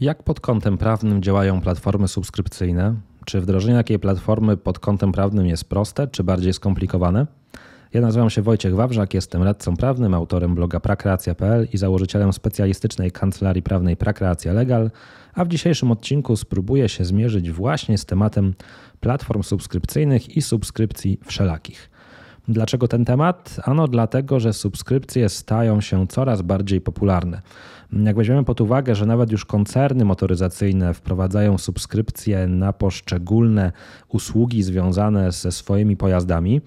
Jak pod kątem prawnym działają platformy subskrypcyjne? Czy wdrożenie takiej platformy pod kątem prawnym jest proste, czy bardziej skomplikowane? Ja nazywam się Wojciech Wawrzak, jestem radcą prawnym, autorem bloga prakreacja.pl i założycielem specjalistycznej kancelarii prawnej Prakreacja Legal, a w dzisiejszym odcinku spróbuję się zmierzyć właśnie z tematem platform subskrypcyjnych i subskrypcji wszelakich. Dlaczego ten temat? Ano dlatego, że subskrypcje stają się coraz bardziej popularne. Jak weźmiemy pod uwagę, że nawet już koncerny motoryzacyjne wprowadzają subskrypcje na poszczególne usługi związane ze swoimi pojazdami,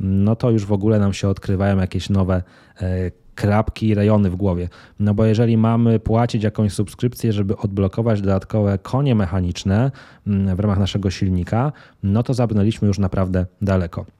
no to już w ogóle nam się odkrywają jakieś nowe e, krapki i rejony w głowie. No bo jeżeli mamy płacić jakąś subskrypcję, żeby odblokować dodatkowe konie mechaniczne mm, w ramach naszego silnika, no to zabrnęliśmy już naprawdę daleko.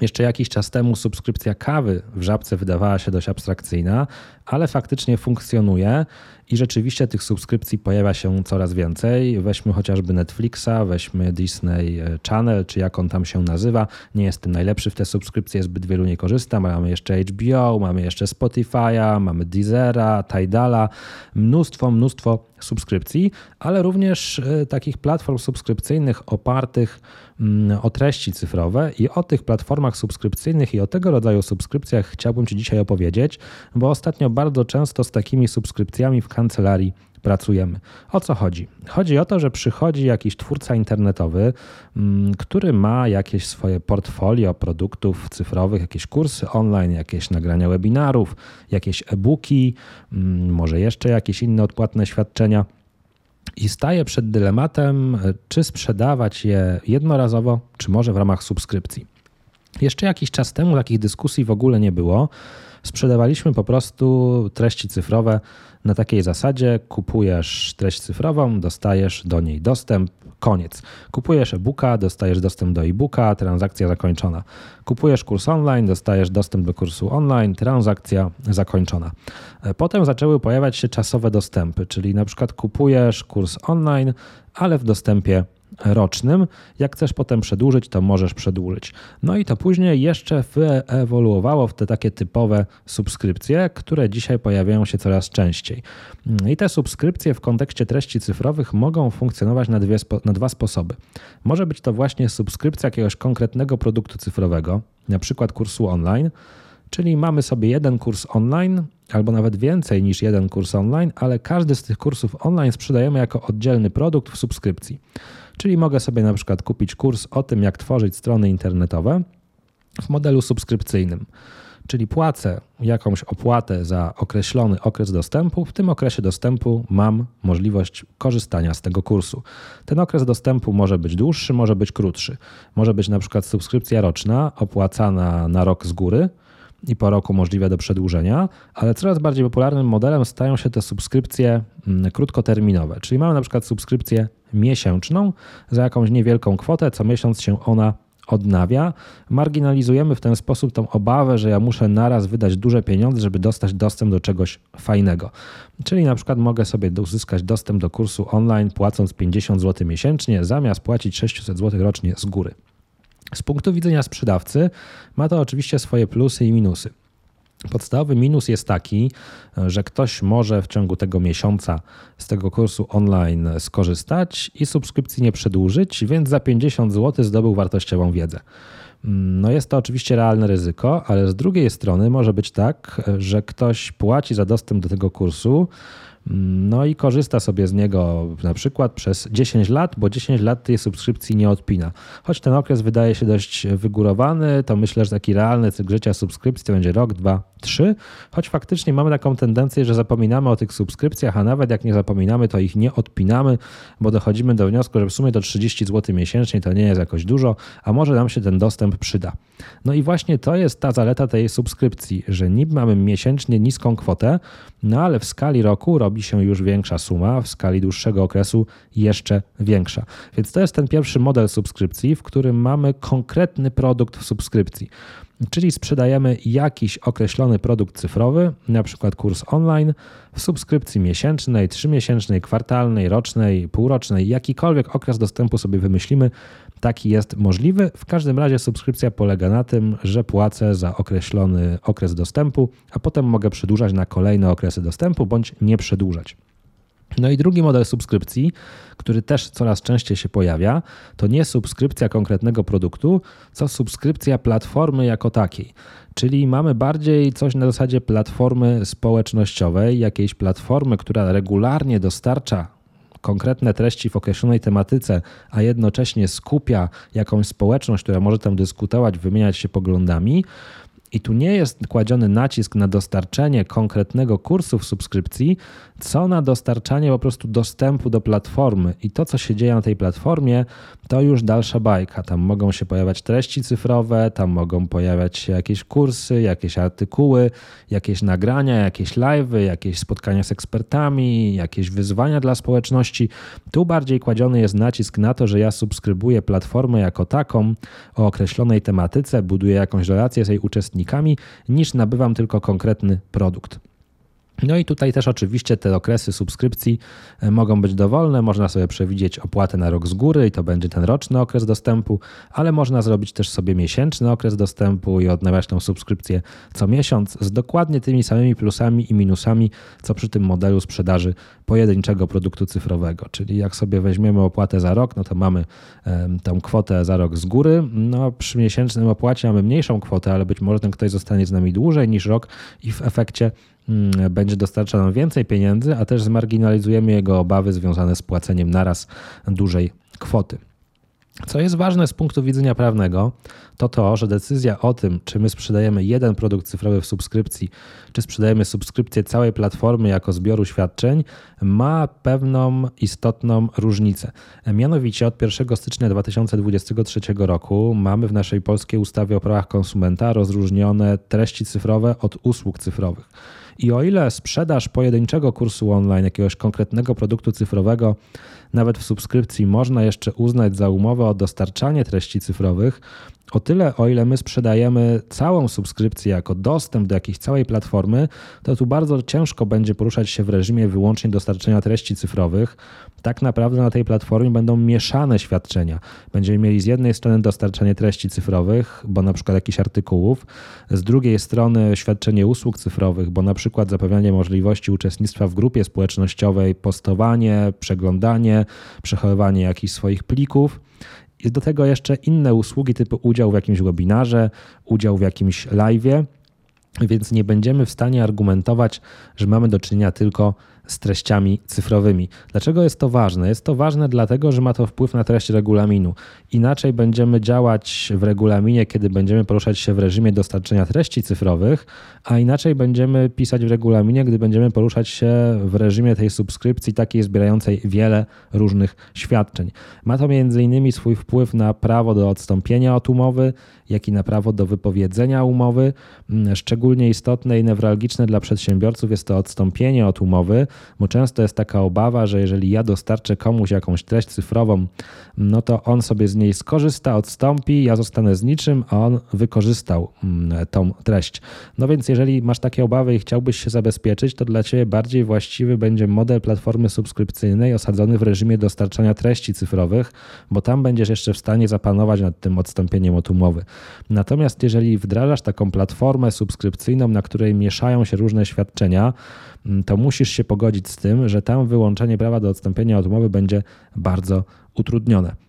Jeszcze jakiś czas temu subskrypcja kawy w żabce wydawała się dość abstrakcyjna, ale faktycznie funkcjonuje i rzeczywiście tych subskrypcji pojawia się coraz więcej. Weźmy chociażby Netflixa, weźmy Disney Channel, czy jak on tam się nazywa. Nie jestem najlepszy w te subskrypcje, zbyt wielu nie korzystam. Mamy jeszcze HBO, mamy jeszcze Spotify'a, mamy Deezera, Tidala, mnóstwo, mnóstwo subskrypcji, ale również e, takich platform subskrypcyjnych opartych mm, o treści cyfrowe i o tych platformach subskrypcyjnych i o tego rodzaju subskrypcjach chciałbym Ci dzisiaj opowiedzieć, bo ostatnio bardzo często z takimi subskrypcjami w kancelarii pracujemy. O co chodzi? Chodzi o to, że przychodzi jakiś twórca internetowy, mm, który ma jakieś swoje portfolio produktów cyfrowych, jakieś kursy online, jakieś nagrania webinarów, jakieś e-booki, mm, może jeszcze jakieś inne odpłatne świadczenia. I staje przed dylematem, czy sprzedawać je jednorazowo, czy może w ramach subskrypcji. Jeszcze jakiś czas temu takich dyskusji w ogóle nie było. Sprzedawaliśmy po prostu treści cyfrowe na takiej zasadzie: kupujesz treść cyfrową, dostajesz do niej dostęp, koniec. Kupujesz e-booka, dostajesz dostęp do e-booka, transakcja zakończona. Kupujesz kurs online, dostajesz dostęp do kursu online, transakcja zakończona. Potem zaczęły pojawiać się czasowe dostępy, czyli na przykład kupujesz kurs online, ale w dostępie rocznym. Jak chcesz potem przedłużyć, to możesz przedłużyć. No i to później jeszcze wyewoluowało w te takie typowe subskrypcje, które dzisiaj pojawiają się coraz częściej. I te subskrypcje w kontekście treści cyfrowych mogą funkcjonować na, dwie, na dwa sposoby. Może być to właśnie subskrypcja jakiegoś konkretnego produktu cyfrowego, na przykład kursu online, czyli mamy sobie jeden kurs online, albo nawet więcej niż jeden kurs online, ale każdy z tych kursów online sprzedajemy jako oddzielny produkt w subskrypcji. Czyli mogę sobie na przykład kupić kurs o tym, jak tworzyć strony internetowe w modelu subskrypcyjnym. Czyli płacę jakąś opłatę za określony okres dostępu. W tym okresie dostępu mam możliwość korzystania z tego kursu. Ten okres dostępu może być dłuższy, może być krótszy. Może być na przykład subskrypcja roczna opłacana na rok z góry i po roku możliwe do przedłużenia, ale coraz bardziej popularnym modelem stają się te subskrypcje mm, krótkoterminowe. Czyli mamy na przykład subskrypcję miesięczną za jakąś niewielką kwotę, co miesiąc się ona odnawia. Marginalizujemy w ten sposób tą obawę, że ja muszę naraz wydać duże pieniądze, żeby dostać dostęp do czegoś fajnego. Czyli na przykład mogę sobie uzyskać dostęp do kursu online płacąc 50 zł miesięcznie, zamiast płacić 600 zł rocznie z góry. Z punktu widzenia sprzedawcy ma to oczywiście swoje plusy i minusy. Podstawowy minus jest taki, że ktoś może w ciągu tego miesiąca z tego kursu online skorzystać i subskrypcji nie przedłużyć, więc za 50 zł zdobył wartościową wiedzę. No jest to oczywiście realne ryzyko, ale z drugiej strony może być tak, że ktoś płaci za dostęp do tego kursu, no i korzysta sobie z niego na przykład przez 10 lat, bo 10 lat tej subskrypcji nie odpina. Choć ten okres wydaje się dość wygórowany, to myślę, że taki realny cykl życia subskrypcji to będzie rok, dwa, trzy. Choć faktycznie mamy taką tendencję, że zapominamy o tych subskrypcjach, a nawet jak nie zapominamy, to ich nie odpinamy, bo dochodzimy do wniosku, że w sumie to 30 zł miesięcznie to nie jest jakoś dużo, a może nam się ten dostęp przyda. No i właśnie to jest ta zaleta tej subskrypcji, że niby mamy miesięcznie niską kwotę, no ale w skali roku robi się już większa suma, w skali dłuższego okresu jeszcze większa. Więc to jest ten pierwszy model subskrypcji, w którym mamy konkretny produkt w subskrypcji. Czyli sprzedajemy jakiś określony produkt cyfrowy, na przykład kurs online, w subskrypcji miesięcznej, trzymiesięcznej, kwartalnej, rocznej, półrocznej, jakikolwiek okres dostępu sobie wymyślimy, taki jest możliwy. W każdym razie subskrypcja polega na tym, że płacę za określony okres dostępu, a potem mogę przedłużać na kolejne okresy dostępu bądź nie przedłużać. No i drugi model subskrypcji, który też coraz częściej się pojawia, to nie subskrypcja konkretnego produktu, co subskrypcja platformy jako takiej. Czyli mamy bardziej coś na zasadzie platformy społecznościowej, jakiejś platformy, która regularnie dostarcza konkretne treści w określonej tematyce, a jednocześnie skupia jakąś społeczność, która może tam dyskutować, wymieniać się poglądami, i tu nie jest kładziony nacisk na dostarczenie konkretnego kursu w subskrypcji, co na dostarczanie po prostu dostępu do platformy. I to, co się dzieje na tej platformie, to już dalsza bajka. Tam mogą się pojawiać treści cyfrowe, tam mogą pojawiać się jakieś kursy, jakieś artykuły, jakieś nagrania, jakieś live'y, jakieś spotkania z ekspertami, jakieś wyzwania dla społeczności. Tu bardziej kładziony jest nacisk na to, że ja subskrybuję platformę jako taką o określonej tematyce, buduję jakąś relację z jej uczestnikami, niż nabywam tylko konkretny produkt. No i tutaj też oczywiście te okresy subskrypcji e, mogą być dowolne. Można sobie przewidzieć opłatę na rok z góry i to będzie ten roczny okres dostępu, ale można zrobić też sobie miesięczny okres dostępu i odnawiać tą subskrypcję co miesiąc z dokładnie tymi samymi plusami i minusami, co przy tym modelu sprzedaży pojedynczego produktu cyfrowego. Czyli jak sobie weźmiemy opłatę za rok, no to mamy tą kwotę za rok z góry. No przy miesięcznym opłacie mamy mniejszą kwotę, ale być może ten ktoś zostanie z nami dłużej niż rok i w efekcie będzie dostarczał nam więcej pieniędzy, a też zmarginalizujemy jego obawy związane z płaceniem naraz dużej kwoty. Co jest ważne z punktu widzenia prawnego, to to, że decyzja o tym, czy my sprzedajemy jeden produkt cyfrowy w subskrypcji, czy sprzedajemy subskrypcję całej platformy jako zbioru świadczeń, ma pewną istotną różnicę. Mianowicie od 1 stycznia 2023 roku mamy w naszej polskiej ustawie o prawach konsumenta rozróżnione treści cyfrowe od usług cyfrowych. I o ile sprzedaż pojedynczego kursu online, jakiegoś konkretnego produktu cyfrowego, nawet w subskrypcji można jeszcze uznać za umowę o dostarczanie treści cyfrowych, o tyle, o ile my sprzedajemy całą subskrypcję jako dostęp do jakiejś całej platformy, to tu bardzo ciężko będzie poruszać się w reżimie wyłącznie dostarczenia treści cyfrowych. Tak naprawdę na tej platformie będą mieszane świadczenia. Będziemy mieli z jednej strony dostarczanie treści cyfrowych, bo na przykład jakichś artykułów, z drugiej strony świadczenie usług cyfrowych, bo na przykład zapewnianie możliwości uczestnictwa w grupie społecznościowej, postowanie, przeglądanie, przechowywanie jakichś swoich plików. Jest do tego jeszcze inne usługi typu udział w jakimś webinarze, udział w jakimś live'ie, więc nie będziemy w stanie argumentować, że mamy do czynienia tylko z treściami cyfrowymi. Dlaczego jest to ważne? Jest to ważne dlatego, że ma to wpływ na treść regulaminu. Inaczej będziemy działać w regulaminie, kiedy będziemy poruszać się w reżimie dostarczenia treści cyfrowych, a inaczej będziemy pisać w regulaminie, gdy będziemy poruszać się w reżimie tej subskrypcji takiej zbierającej wiele różnych świadczeń. Ma to między innymi swój wpływ na prawo do odstąpienia od umowy, jak i na prawo do wypowiedzenia umowy. Szczególnie istotne i newralgiczne dla przedsiębiorców jest to odstąpienie od umowy, bo często jest taka obawa, że jeżeli ja dostarczę komuś jakąś treść cyfrową, no to on sobie z niej skorzysta, odstąpi, ja zostanę z niczym, a on wykorzystał mm, tą treść. No więc jeżeli masz takie obawy i chciałbyś się zabezpieczyć, to dla Ciebie bardziej właściwy będzie model platformy subskrypcyjnej osadzony w reżimie dostarczania treści cyfrowych, bo tam będziesz jeszcze w stanie zapanować nad tym odstąpieniem od umowy. Natomiast jeżeli wdrażasz taką platformę subskrypcyjną, na której mieszają się różne świadczenia, mm, to musisz się pogodzić z tym, że tam wyłączenie prawa do odstąpienia od umowy będzie bardzo utrudnione.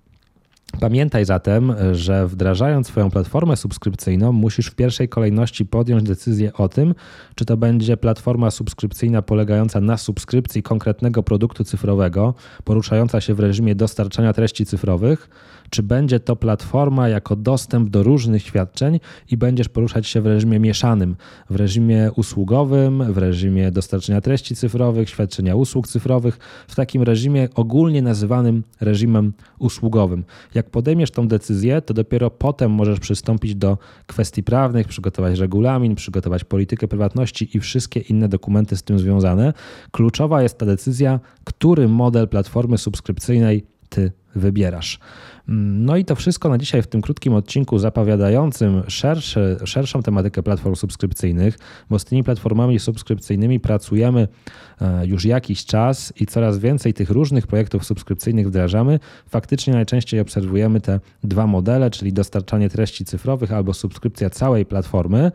Pamiętaj zatem, że wdrażając swoją platformę subskrypcyjną, musisz w pierwszej kolejności podjąć decyzję o tym, czy to będzie platforma subskrypcyjna polegająca na subskrypcji konkretnego produktu cyfrowego, poruszająca się w reżimie dostarczania treści cyfrowych, czy będzie to platforma jako dostęp do różnych świadczeń i będziesz poruszać się w reżimie mieszanym, w reżimie usługowym, w reżimie dostarczenia treści cyfrowych, świadczenia usług cyfrowych, w takim reżimie ogólnie nazywanym reżimem usługowym. Jak podejmiesz tą decyzję, to dopiero potem możesz przystąpić do kwestii prawnych, przygotować regulamin, przygotować politykę prywatności i wszystkie inne dokumenty z tym związane. Kluczowa jest ta decyzja, który model platformy subskrypcyjnej ty wybierasz. No i to wszystko na dzisiaj w tym krótkim odcinku zapowiadającym szerszy, szerszą tematykę platform subskrypcyjnych, bo z tymi platformami subskrypcyjnymi pracujemy e, już jakiś czas i coraz więcej tych różnych projektów subskrypcyjnych wdrażamy. Faktycznie najczęściej obserwujemy te dwa modele, czyli dostarczanie treści cyfrowych albo subskrypcja całej platformy.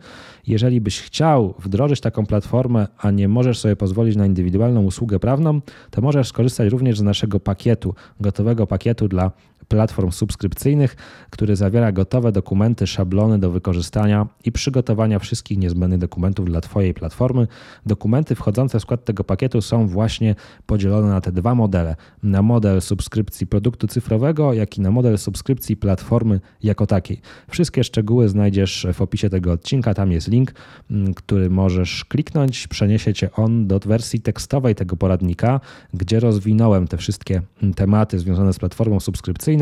Jeżeli byś chciał wdrożyć taką platformę, a nie możesz sobie pozwolić na indywidualną usługę prawną, to możesz skorzystać również z naszego pakietu, gotowego pakietu dla platform subskrypcyjnych, który zawiera gotowe dokumenty, szablony do wykorzystania i przygotowania wszystkich niezbędnych dokumentów dla Twojej platformy. Dokumenty wchodzące w skład tego pakietu są właśnie podzielone na te dwa modele: na model subskrypcji produktu cyfrowego, jak i na model subskrypcji platformy jako takiej. Wszystkie szczegóły znajdziesz w opisie tego odcinka, tam jest link, mm, który możesz kliknąć. Przeniesie Cię on do wersji tekstowej tego poradnika, gdzie rozwinąłem te wszystkie mm, tematy związane z platformą subskrypcyjną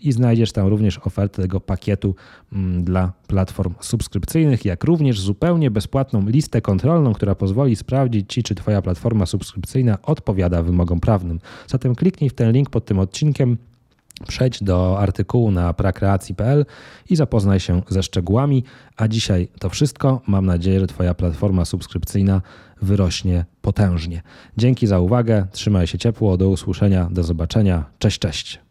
i znajdziesz tam również ofertę tego pakietu mm, dla platform subskrypcyjnych, jak również zupełnie bezpłatną listę kontrolną, która pozwoli sprawdzić Ci, czy Twoja platforma subskrypcyjna odpowiada wymogom prawnym. Zatem kliknij w ten link pod tym odcinkiem. Przejdź do artykułu na prakreacji.pl i zapoznaj się ze szczegółami. A dzisiaj to wszystko. Mam nadzieję, że Twoja platforma subskrypcyjna wyrośnie potężnie. Dzięki za uwagę, trzymaj się ciepło, do usłyszenia, do zobaczenia. Cześć, cześć.